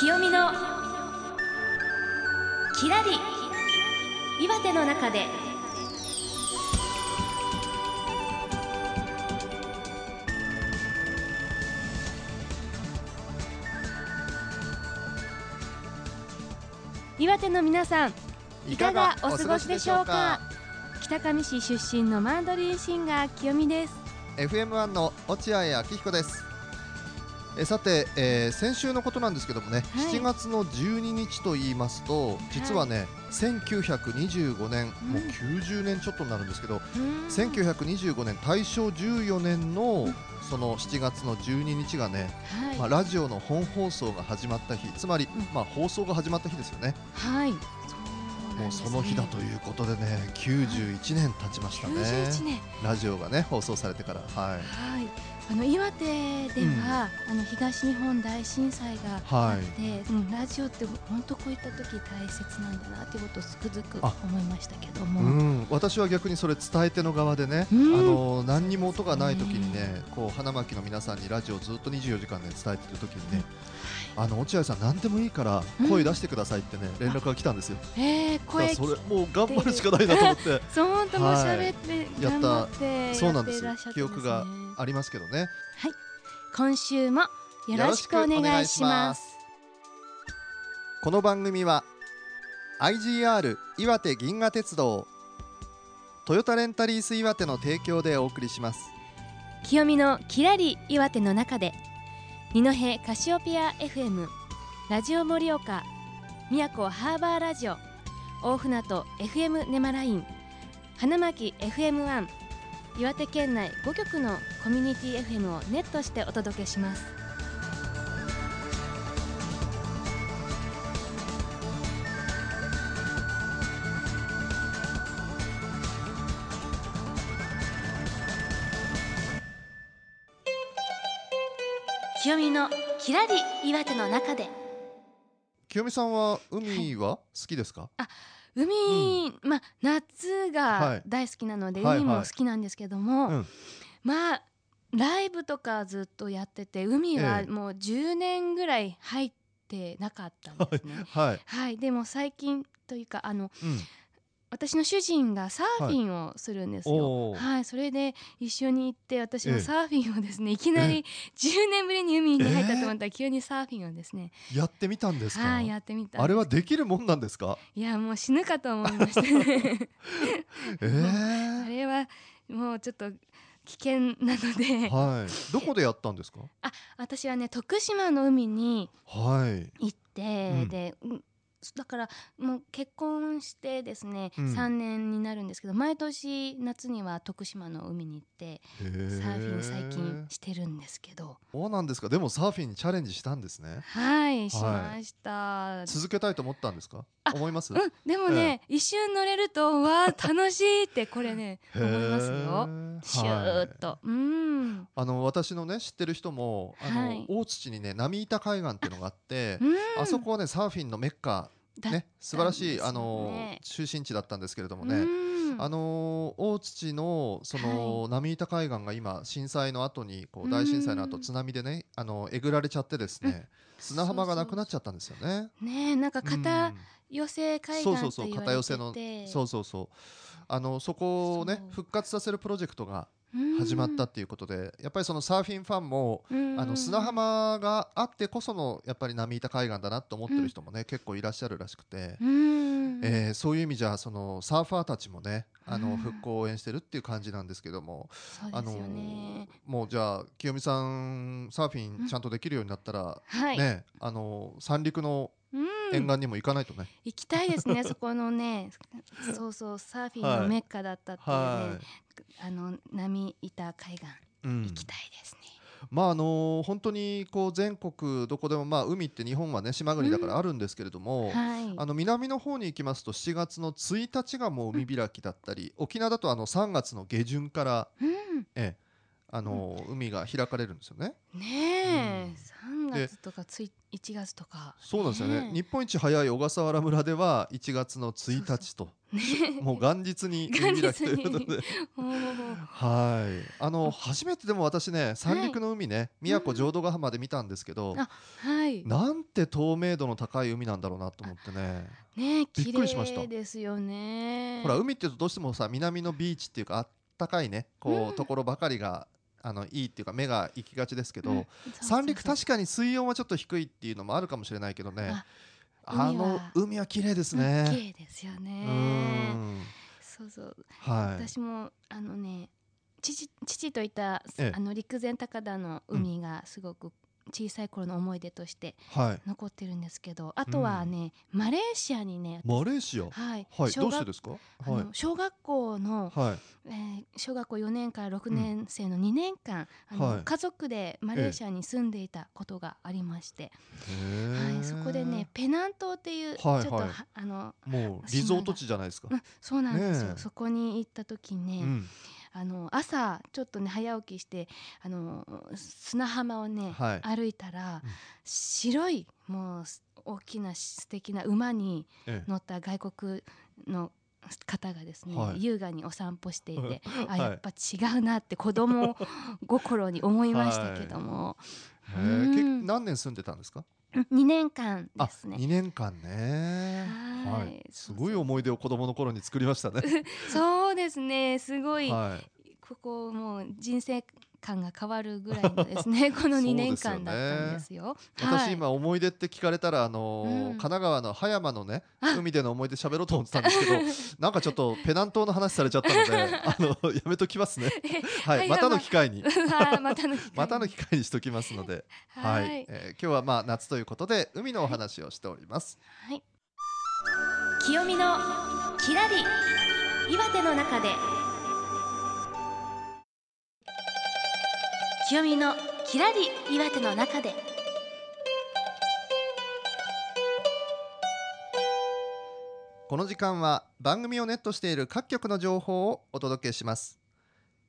清美のきらり岩手の中で。岩手の皆さんいかがお過ごしでしょうか？北上市出身のマンドリンシンガー清美です。FM1 の落合明彦です。えさて、えー先週のことなんですけどもね、はい。7月の12日と言いますと実はね、1925年、もう90年ちょっとになるんですけど、1925年大正14年のその7月の12日がね、はい、まあ、ラジオの本放送が始まった日つまり、うん。まあ、放送が始まった日ですよね。はい。もうその日だということでね91年経ちましたね。91年。ラジオがね放送されてから。はい。はい、あの岩手では、あの東日本大震災があはい。って、うんラジオって本当こういった時大切なんだなっていうことをつくづくあ。思いましたけどうも、ん、私は逆にそれ伝え手の側でね、うん。あの何にも音がない時にね、こう花巻の皆さんにラジオをずっと24時間で伝えてる時にね、あの落合さん何でもいいから声出してくださいってね、連絡が来たんですよ。えー、声それもう頑張るしかないなと思って。そう本当もうはい喋って、やった。頑張ってそうなんですやってらっしゃってますね。記憶がありますけどね。今週もよろしくお願いします。この番組は IGR 岩手銀河鉄道トヨタレンタリース岩手の提供でお送りします。清美のきらり岩手の中で二戸カシオペア FM ラジオ盛岡宮古ハーバーラジオ大船渡 FM ネマライン花巻 FM1 岩手県内5局のコミュニティ FM をネットしてお届けします清美のきらり岩手の中で清美さんは海は好きですか？海、まあ夏はがい。大好きなので、はい海もはい好きなんですけども、うん。まあライブとかずっとやってて海はええ。もう10年ぐらい入ってなかったんですね。はい。はい、でも最近というかあのうん。私の主人がサーフィンをするんですよ。おーはい、それで一緒に行って私もええサーフィンをですね、いきなり10年ぶりに海に入ったと思ったら急にサーフィンをですね、やってみたんですか？はいやってみたあれはできるもんなんですか？いやもう死ぬかと思いましたね。えあえれはもうちょっと危険なので、はい。どこでやったんですか？私はね徳島の海にはい。行って、うんで、うんだからもう結婚してですね、うん3年になるんですけど毎年夏には徳島の海に行ってサーフィン最近してるんですけど、そうなんですか。でもサーフィンにチャレンジしたんですね。はいしました。続けたいと思ったんですか？あ思います？うん、でもね、一瞬乗れるとわあ楽しいってこれね思いますよ。よシューッと、うん、あの私のね知ってる人もあの、はい大槌にね波板海岸っていうのがあってうん、あそこはねサーフィンのメッカだね素晴らしい、だったあのね。中心地だったんですけれどもうね、ん。あの大槌のその、波板海岸が今震災の後にこう大震災の後うん津波でねあのえぐられちゃってですね、砂浜がなくなっちゃったんですよね。ねえなんか片うん。寄せ海そうそうそう片寄せのそうそうそう。あのそこをね復活させるプロジェクトがうん始まったっていうことで、やっぱりそのサーフィンファンもうん。あの砂浜があってこそのやっぱり波板海岸だなと思ってる人もね、結構いらっしゃるらしくて、うん。えーそういう意味じゃそのサーファーたちもねあうん。の復興を応援してるっていう感じなんですけども、あのもうじゃあ清美さんサーフィンちゃんとできるようになったら、はい、ねあの三陸のうん沿岸にも行かないとね、行きたいですね。そこのねそうそうサーフィンはいのメッカだったっていうね、はあの波板海岸。い、うん。行きたいですね、まああの本当にこう全国どこでもまあ海って日本はね島国だからあるんですけれども、はい。あの南の方に行きますと7月の1日がもう海開きだったり、沖縄だとあの3月の下旬から、うん。ええあの海が開かれるんですよね。ねえ、うん。3月とかつい1月とか。そうなんですよね。ね日本一早い小笠原村では1月の1日と。ねもう元日に 海開きということで。はい。あの初めてでも私ね三陸の海ね宮古浄土ヶ浜で見たんですけど、あはい。なんて透明度の高い海なんだろうなと思ってね。ねびっ綺くりしました。麗ですよね。ほら海っていうとどうしてもさ南のビーチっていうかあったかいねこう、うん。ところばかりがあのいいっていうか目が行きがちですけど、うん。三陸確かに水温はちょっと低いっていうのもあるかもしれないけどね。ああの海は。綺麗ですうん綺ね。麗ですようねん。そうそう。はい。私もあのね父父といたええ。あの陸前高田の海がすごく小さい頃の思い出としてはい。残ってるんですけどあとはね、マレーシアにねマレーシア？はい、はい。どうしてですか？あはい。の小学校の、はい。えー小学校4年から6年生の2年間、あのはい。家族でマレーシアに住んでいたことがありまして、へー。はい、そこでねペナン島っていう、はいちょっとはい。はあの、もうリゾート地じゃないですか。うん、そうなんですよ、そこに行った時ね、うんあの朝ちょっとね早起きしてあの砂浜をね、はい。歩いたら、うん。白いもうす大きな素敵な馬にええ。乗った外国の方がですね、はい。優雅にお散歩していて、あ はい。やっぱ違うなって子供 心に思いましたけども、へーけうん。何年住んでたんですか？2年間あですね。2年間ねはい。はい。すごい思い出を子供の頃に作りましたね。そうですね。すごい、はい。ここもう人生観が変わるぐらいのですね。この2年間だったんですよ。はい。私今思い出って聞かれたらあのーうん。神奈川の葉山のねあ。海での思い出喋ろうと思ってたんですけど なんかちょっとペナン島の話されちゃったのであのやめときますね。はい。またの機会に。はいまたの機会に。しときますので。は、はいい、えー今日はまあ夏ということで海のお話をしております。はい、清見のきらり岩手の中で。清見のきらり岩手の中で。この時間は番組をネットしている各局の情報をお届けします。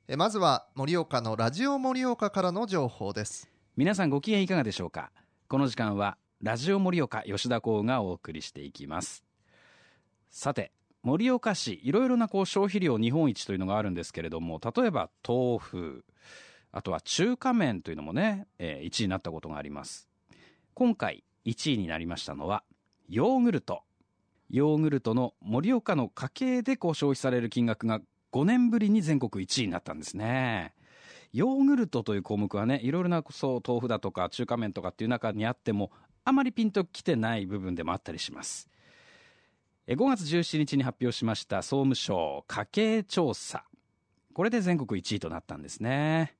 えまずは盛岡のラジオ盛岡からの情報です。皆さんご機嫌いかがでしょうか？この時間はラジオ盛岡吉田光がお送りしていきますさて盛岡市いろいろなこう消費量日本一というのがあるんですけれども例えば豆腐あとは中華麺というのもね、えー1位になったことがあります。今回1位になりましたのはヨーグルト。ヨーグルトの盛岡の家計でこう消費される金額が5年ぶりに全国1位になったんですね。ヨーグルトという項目はねいろいろなそう豆腐だとか中華麺とかっていう中にあってもあまりピンときてない部分でもあったりします。5月17日に発表しました総務省家計調査。これで全国1位となったんですね。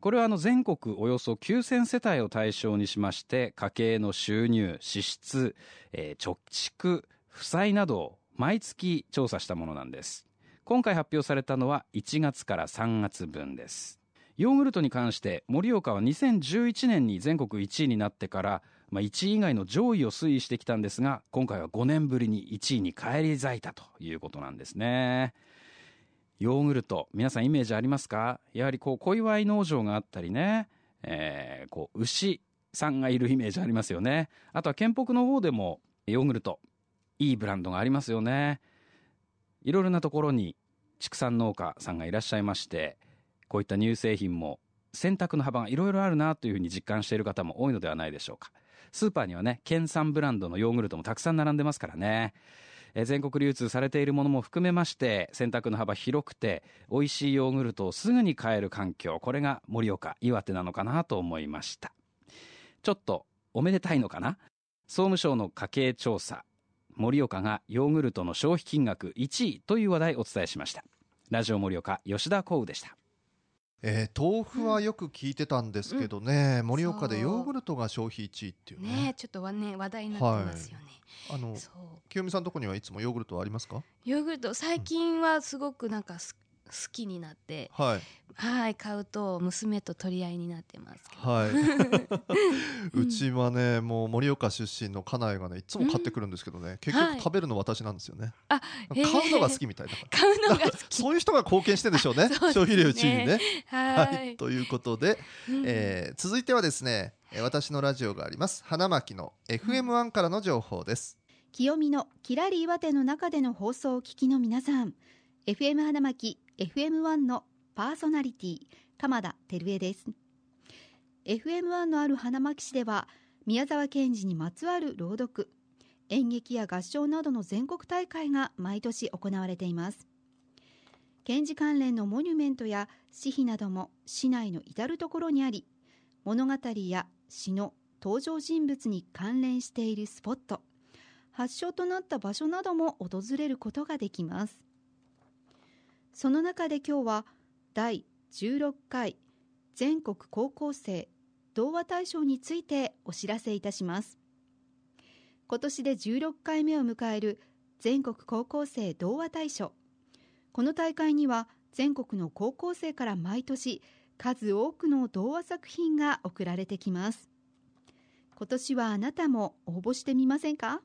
これはあの全国およそ9000世帯を対象にしまして家計の収入支出、えー貯蓄負債などを毎月調査したものなんです。今回発表されたのは1月から3月分です。ヨーグルトに関して盛岡は2011年に全国1位になってから、まあ、1位以外の上位を推移してきたんですが今回は5年ぶりに1位に返り咲いたということなんですね。ヨーグルト皆さんイメージありますか？やはりこう小祝農場があったりね、えーこう牛さんがいるイメージありますよね。あとは県北の方でもヨーグルトいいブランドがありますよね。いろいろなところに畜産農家さんがいらっしゃいましてこういった乳製品も選択の幅がいろいろあるなというふうに実感している方も多いのではないでしょうか。スーパーにはね県産ブランドのヨーグルトもたくさん並んでますからね。え全国流通されているものも含めまして選択の幅広くて美味しいヨーグルトをすぐに買える環境これが盛岡岩手なのかなと思いました。ちょっとおめでたいのかな？総務省の家計調査盛岡がヨーグルトの消費金額1位という話題をお伝えしました。ラジオ盛岡吉田光でした。えー豆腐はよく聞いてたんですけどね、盛岡でそう。ヨーグルトが消費1位っていう。ねねちょっとはね話題になってますよね、あのそう。清美さんのとこにはいつもヨーグルトはありますか？ヨーグルト最近はすごくなんかきになってはい。はい買うと娘と取り合いになってますけど。はい。うちはねもう盛岡出身の家内がねいつも買ってくるんですけどね、結はい。局食べるの私なんですよね、あ買うのが好きみたいだから。買うのが好き。そういう人が貢献してんでしょうね。ね。消費量1位にね。はい、はい、ということで、うんえー続いてはですね、えー私のラジオがあります。花巻の FM1 からの情報です。清見のキラリ岩手の中での放送を聞きの皆さん FM 花巻 FM1 のパーソナリティ鎌田照江です。FM1 のある花巻市では宮沢賢治にまつわる朗読演劇や合唱などの全国大会が毎年行われています。賢治関連のモニュメントや詩碑なども市内の至る所にあり物語や詩の登場人物に関連しているスポット発祥となった場所なども訪れることができます。その中で今日は第16回全国高校生童話大賞についてお知らせいたします。今年で16回目を迎える全国高校生童話大賞。この大会には全国の高校生から毎年数多くの童話作品が送られてきます。今年はあなたも応募してみませんか？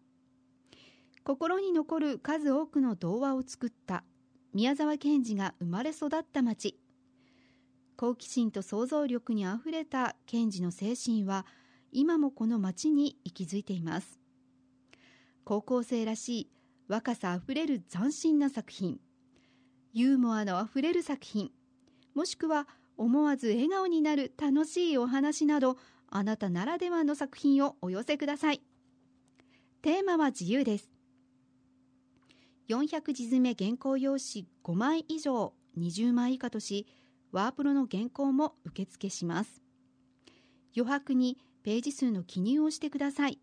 心に残る数多くの童話を作った宮沢賢治が生まれ育った町。好奇心と想像力にあふれた賢治の精神は今もこの町に息づいています。高校生らしい若さあふれる斬新な作品。ユーモアのあふれる作品。もしくは思わず笑顔になる楽しいお話などあなたならではの作品をお寄せください。テーマは自由です。400字詰め原稿用紙5枚以上20枚以下としワープロの原稿も受付します。余白にページ数の記入をしてください。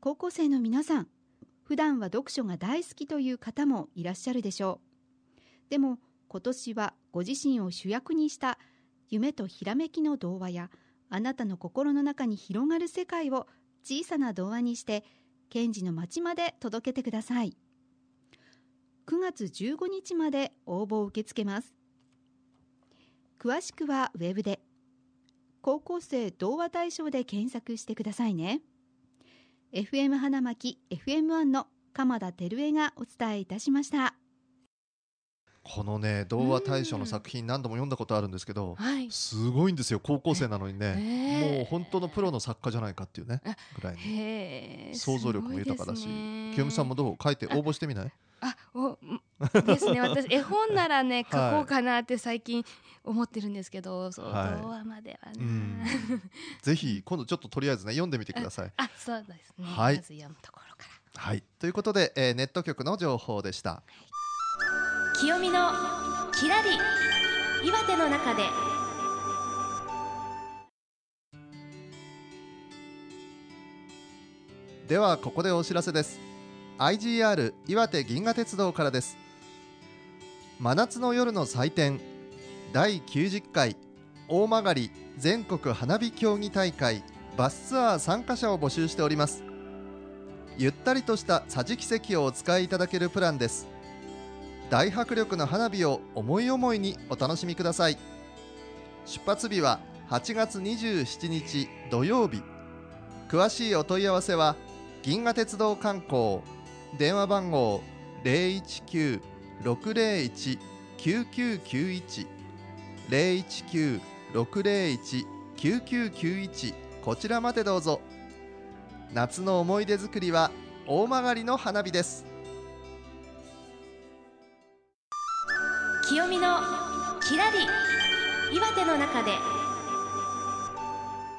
高校生の皆さん普段は読書が大好きという方もいらっしゃるでしょう。でも今年はご自身を主役にした夢とひらめきの童話やあなたの心の中に広がる世界を小さな童話にして賢治の町まで届けてください。9月15日まで応募を受け付けます。詳しくはウェブで高校生童話大賞で検索してくださいね。FM 花巻 FM1 の鎌田照江がお伝えいたしました。このね童話大賞の作品何度も読んだことあるんですけどはい。すごいんですよ高校生なのにねええもう本当のプロの作家じゃないかっていうねぐらいに。想像力も豊かだしすごいですね。清美さんもどう？書いて応募してみない？あおんですね。私絵本ならね書 はい。こうかなって最近思ってるんですけど、そうはい童話まではね、うん。ぜひ今度ちょっととりあえずね読んでみてください。あそうですね、はい。まず読むところから。はい。ということで、えーネット局の情報でした清見のきらり岩手の中で。ではここでお知らせです。IGR 岩手銀河鉄道からです。真夏の夜の祭典第90回大曲全国花火競技大会バスツアー参加者を募集しております。ゆったりとした桟敷席をお使いいただけるプランです。大迫力の花火を思い思いにお楽しみください。出発日は8月27日土曜日。詳しいお問い合わせは銀河鉄道観光電話番号019-601-9991 019-601-9991こちらまでどうぞ。夏の思い出作りは大曲の花火です。きらり岩手の中で。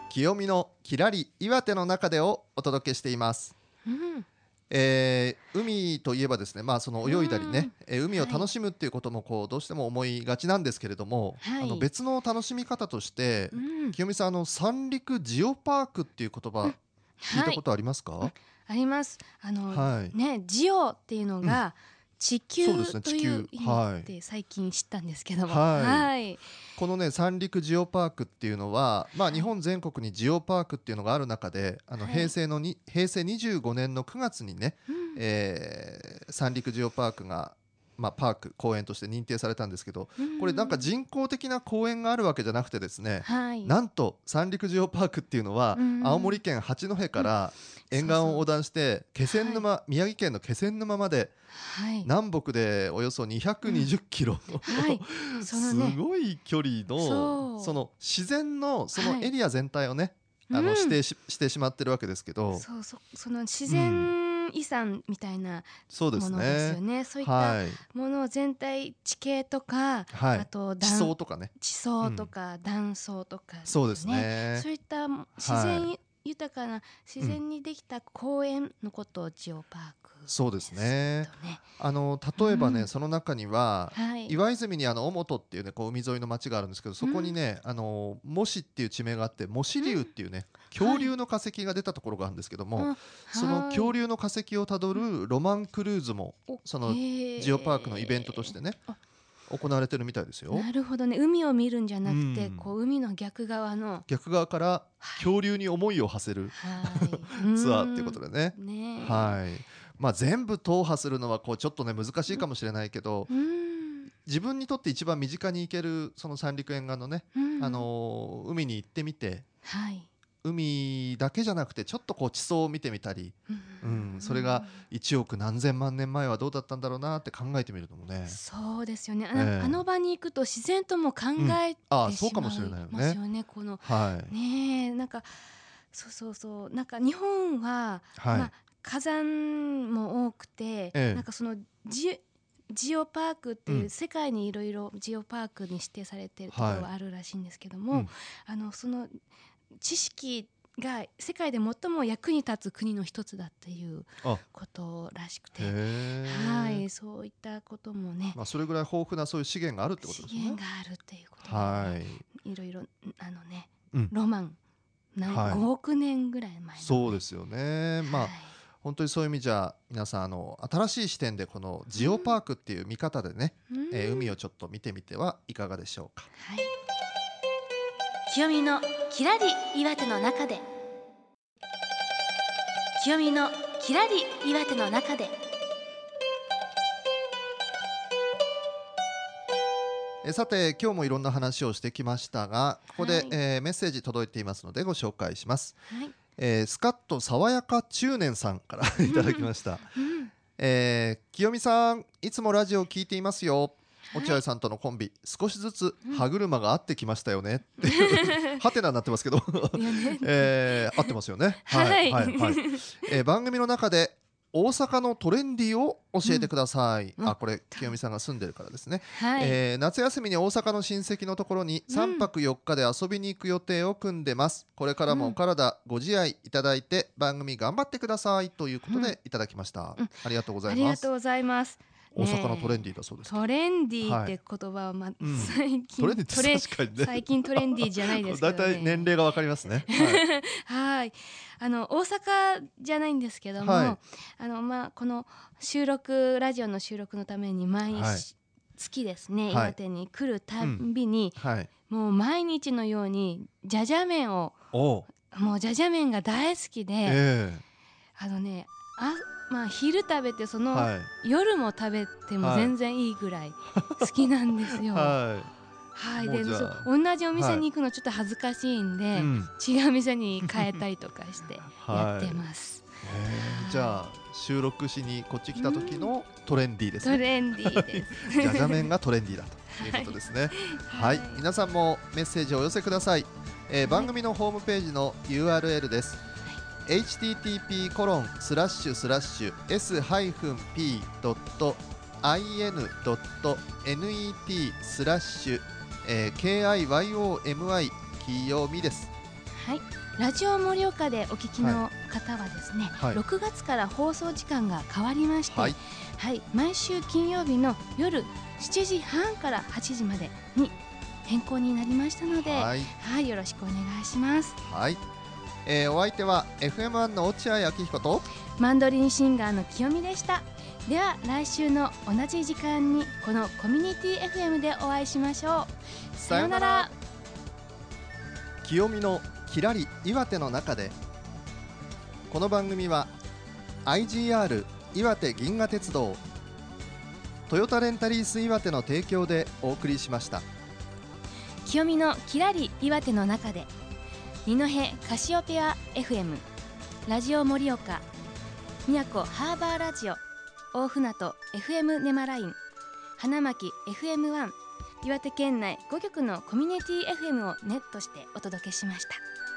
清見のきらり岩手の中でをお届けしています。うん。えー海といえばですね、まあ、その泳いだりうん。ね、えー海を楽しむっていうこともこうどうしても思いがちなんですけれども、はい。あの別の楽しみ方として、うん。清美さんあの三陸ジオパークっていう言葉聞いたことありますか、あります。あの、はい。ねジオっていうのが、地球そうですね地球。はい。味って最近知ったんですけども、はい。はい。このね三陸ジオパークっていうのは、まあ、日本全国にジオパークっていうのがある中であのはい。平成のに、平成25年の9月にね、うん。えー三陸ジオパークが、まあ、パーク公園として認定されたんですけどこれなんか人工的な公園があるわけじゃなくてですね、はい。なんと三陸ジオパークっていうのは、うん。青森県八戸から沿岸を横断して気仙沼、宮城県の気仙沼まではい。南北でおよそ220キロ、すね。ごい距離のその自然のそのはい。エリア全体をね、あのうん指定ししてしまってるわけですけど。そうそその自然遺産みたいなものですよね。ね。そういったはい。ものを全体地形とか、はい。あと地断層とかね。地層とか断層とか、そうですね。そういった自然豊かな自然にできた公園のことをジオパークそうですね。あの例えばね、うん。その中にははい。岩泉にあの尾本っていうねこう海沿いの町があるんですけどそこにね、あの模試っていう地名があって模試竜っていうね、恐竜の化石が出たところがあるんですけども、うん。その恐竜竜の化石をたどるロマンクルーズもそのジオパークのイベントとしてねあ。行われてるみたいですよ。なるほどね。海を見るんじゃなくて、うん。こう海の逆側の。逆側からはい。恐竜に思いを馳せるはい。ツアーっていうことでね、うん。ねはいまあ全部踏破するのはこうちょっとね難しいかもしれないけど、うん。自分にとって一番身近に行けるその三陸沿岸のね、うん。あのー海に行ってみてはい。海だけじゃなくてちょっとこう地層を見てみたりうん。うんそれが1億何千万年前はどうだったんだろうなって考えてみるのもね。そうですよね。あ,、ええ。あの場に行くと自然とも考えてああしそうかもしれないよね。よねこのはい。ねえなんかそうそうそう。なんか日本は、はい、まあ、火山も多くて、ええ。なんかそのジジオパークっていう、うん。世界にいろいろジオパークに指定されているところはあるらしいんですけども、うん。あのその知識が世界で最も役に立つ国の一つだっていうあ。ことらしくて、はい、そういったこともね、まあ、それぐらい豊富なそういう資源があるってことですね。資源があるっていうことで、はい。いろいろあのね、うん。ロマンなはい。5億年ぐらい前のね、そうですよね。まあ、はい本当にそういう意味じゃ皆さんあの新しい視点でこのジオパークっていう見方でね、うん。えー海をちょっと見てみてはいかがでしょうか？はい、のきらり岩手の中で。清見のきらり岩手の中で。えーさて今日もいろんな話をしてきましたがここで、はい。えーメッセージ届いていますのでご紹介します、はい、えースカッと爽やか中年さんから いただきました、うん。えー清美さんいつもラジオを聞いていますよ。はい落合さんとのコンビ少しずつうん。歯車が合ってきましたよね。っていうハテナになってますけど。えー合ってますよね。はい。はい、はい。えー番組の中で大阪のトレンディを教えてください。うんあ、これ清美さんが住んでるからですね。はい、えー夏休みに大阪の親戚のところにうん3泊4日で遊びに行く予定を組んでます。これからもお体ご自愛いただいて番組頑張ってくださいということでいただきました。うんありがとうございますありがとう。ございます。大阪のトレンデディだそうです。トレンディーって言葉は、まうん最近トレンディって確かにね。最近トレンディーじゃないですけだど、ね。いたい年齢がわかりますね。はいはい、あの大阪じゃないんですけども、はいあのまあこの収録ラジオの収録のために毎日、はい月ですね、はい岩手に来るたんびに、はい。もう毎日のようにじゃじゃ麺を。もうじゃじゃ麺が大好きで、えあのねあまあ昼食べてその、えはい。夜も食べても全然いいぐらい好きなんですよ。ははい、もうじゃあで同じお店に行くのちょっと恥ずかしいんい。で、うん。違う店に変えたりとかして やってはいます。へーじゃあ収録しにこっち来た時のトレンディーですね。トレンディーです。じゃじゃ麺がトレンディーだということですね。はい、はい皆さんもメッセージをお寄せください。えー番組のホームページの URL です。Http コロンスラッシュスラッシュ s ハイフン p ドット in ドット net スラッシュ、えー kiyyomi 清美です。はい、ラジオ盛岡でお聞きの方はですね、はい6月から放送時間が変わりまして、ははいい、毎週金曜日の夜7時半から8時までに変更になりましたので、は、はいい、よろしくお願いします。はい。えーお相手は FM1 の落合明彦とマンドリンシンガーの清美でした。では来週の同じ時間にこのコミュニティ FM でお会いしましょう。さようなら。清美のきらり岩手の中でこの番組は IGR 岩手銀河鉄道トヨタレンタリース岩手の提供でお送りしました。清見のきらり岩手の中で二戸カシオペア FM ラジオ盛岡宮古ハーバーラジオ大船渡 FM ネマライン花巻 FM1 岩手県内5局のコミュニティ FM をネットしてお届けしました。